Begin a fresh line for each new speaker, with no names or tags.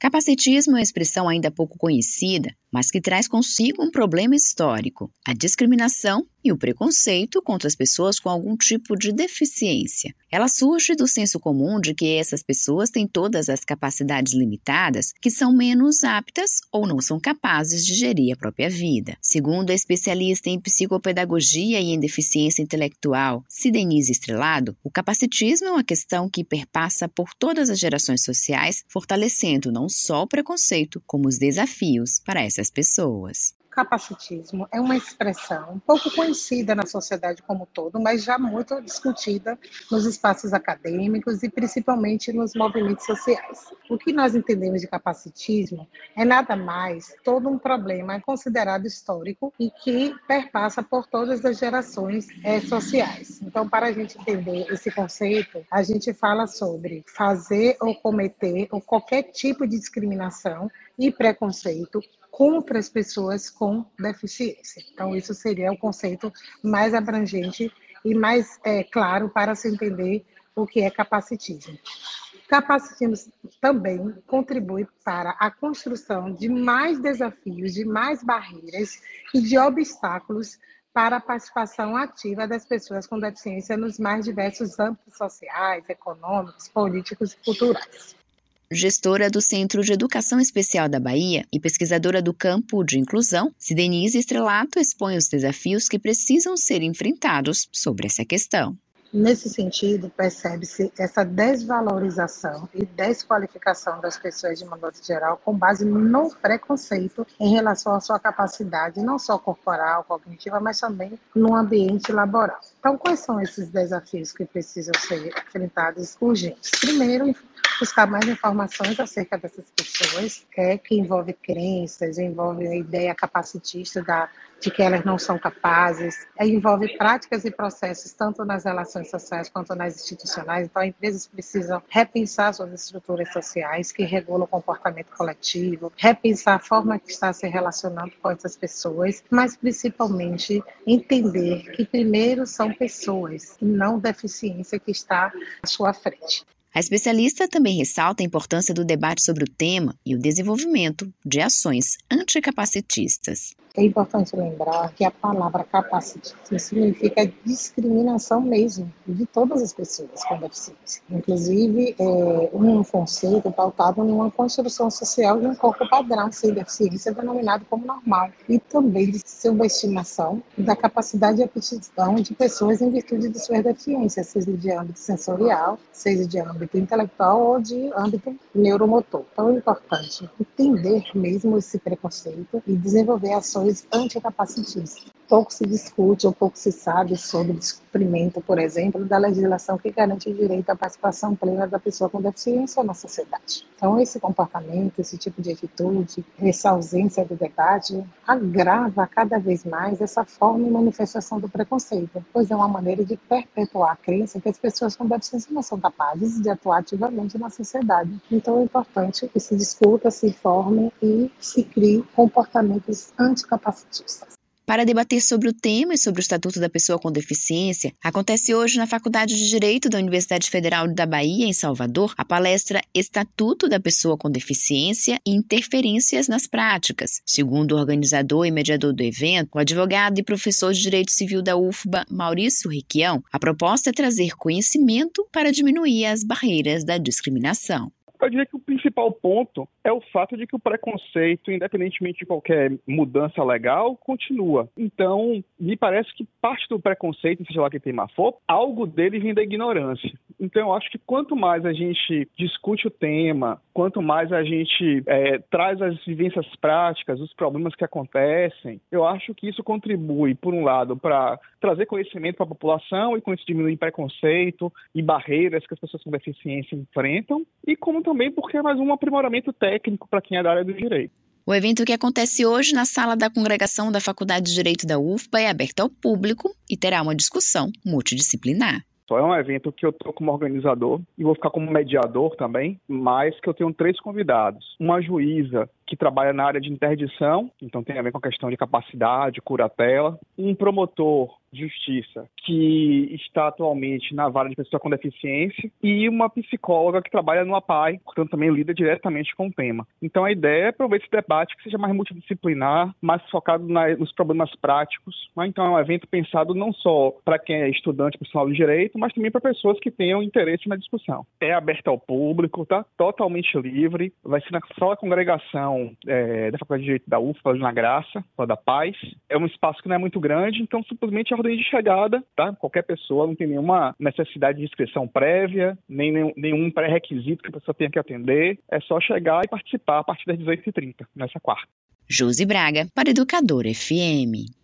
Capacitismo é uma expressão ainda pouco conhecida, mas que traz consigo um problema histórico: a discriminação e o preconceito contra as pessoas com algum tipo de deficiência. Ela surge do senso comum de que essas pessoas têm todas as capacidades limitadas, que são menos aptas ou não são capazes de gerir a própria vida. Segundo a especialista em psicopedagogia e em deficiência intelectual, Sidenise Estrelado, o capacitismo é uma questão que perpassa por todas as gerações sociais, fortalecendo não só o preconceito, como os desafios para pessoas.
Capacitismo é uma expressão pouco conhecida na sociedade como todo, mas já muito discutida nos espaços acadêmicos e principalmente nos movimentos sociais. O que nós entendemos de capacitismo é nada mais todo um problema considerado histórico e que perpassa por todas as gerações é, sociais. Então, para a gente entender esse conceito, a gente fala sobre fazer ou cometer ou qualquer tipo de discriminação e preconceito contra as pessoas com deficiência. Então, isso seria o conceito mais abrangente e mais é, claro para se entender o que é capacitismo. Capacitismo também contribui para a construção de mais desafios, de mais barreiras e de obstáculos para a participação ativa das pessoas com deficiência nos mais diversos âmbitos sociais, econômicos, políticos e culturais
gestora do Centro de Educação Especial da Bahia e pesquisadora do campo de inclusão, Sidenise Estrelato expõe os desafios que precisam ser enfrentados sobre essa questão.
Nesse sentido, percebe-se essa desvalorização e desqualificação das pessoas de modo geral com base no preconceito em relação à sua capacidade, não só corporal, cognitiva, mas também no ambiente laboral. Então, quais são esses desafios que precisam ser enfrentados urgentes? Primeiro, buscar mais informações acerca dessas pessoas, é, que envolve crenças, envolve a ideia capacitista da, de que elas não são capazes, é, envolve práticas e processos tanto nas relações sociais quanto nas institucionais. Então, empresas precisam repensar suas estruturas sociais que regulam o comportamento coletivo, repensar a forma que está se relacionando com essas pessoas, mas principalmente entender que primeiro são pessoas e não deficiência que está à sua frente.
A especialista também ressalta a importância do debate sobre o tema e o desenvolvimento de ações anticapacitistas.
É importante lembrar que a palavra capacitismo significa discriminação mesmo de todas as pessoas com deficiência. Inclusive, é um conceito pautado numa construção social de um corpo padrão sem deficiência denominado como normal. E também de subestimação da capacidade de aptidão de pessoas em virtude de suas deficiências, seja de âmbito sensorial, seja de âmbito intelectual ou de âmbito neuromotor. Então, é importante entender mesmo esse preconceito e desenvolver ações ações anticapacitistas. Pouco se discute ou pouco se sabe sobre o descumprimento, por exemplo, da legislação que garante o direito à participação plena da pessoa com deficiência na sociedade. Então, esse comportamento, esse tipo de atitude, essa ausência do debate, agrava cada vez mais essa forma e manifestação do preconceito, pois é uma maneira de perpetuar a crença que as pessoas com deficiência não são capazes de atuar ativamente na sociedade. Então, é importante que se discuta, se informe e se crie comportamentos anti capacitistas.
Para debater sobre o tema e sobre o Estatuto da Pessoa com Deficiência, acontece hoje na Faculdade de Direito da Universidade Federal da Bahia, em Salvador, a palestra Estatuto da Pessoa com Deficiência e Interferências nas Práticas. Segundo o organizador e mediador do evento, o advogado e professor de Direito Civil da UFBA, Maurício Riquião, a proposta é trazer conhecimento para diminuir as barreiras da discriminação.
Eu diria que o principal ponto é o fato de que o preconceito, independentemente de qualquer mudança legal, continua. Então, me parece que parte do preconceito, seja lá que tem for, algo dele vem da ignorância. Então, eu acho que quanto mais a gente discute o tema, quanto mais a gente é, traz as vivências práticas, os problemas que acontecem, eu acho que isso contribui, por um lado, para trazer conhecimento para a população e com isso diminuir preconceito e barreiras que as pessoas com deficiência enfrentam, e como também porque é mais um aprimoramento técnico para quem é da área do direito.
O evento que acontece hoje na sala da congregação da Faculdade de Direito da UFBA é aberto ao público e terá uma discussão multidisciplinar.
É um evento que eu estou como organizador e vou ficar como mediador também, mas que eu tenho três convidados. Uma juíza que trabalha na área de interdição, então tem a ver com a questão de capacidade, curatela, um promotor Justiça, que está atualmente na vara de pessoa com deficiência, e uma psicóloga que trabalha no APAI, portanto também lida diretamente com o tema. Então a ideia é promover esse debate que seja mais multidisciplinar, mais focado na, nos problemas práticos. Né? Então é um evento pensado não só para quem é estudante, profissional de direito, mas também para pessoas que tenham interesse na discussão. É aberto ao público, tá totalmente livre, vai ser na sala congregação é, da Faculdade de Direito da UFA, na Graça, da Paz. É um espaço que não é muito grande, então simplesmente é ordem de chegada, tá? Qualquer pessoa não tem nenhuma necessidade de inscrição prévia, nem nenhum, nenhum pré-requisito que a pessoa tenha que atender. É só chegar e participar a partir das 18h30, nessa quarta.
Josi Braga, para Educador FM.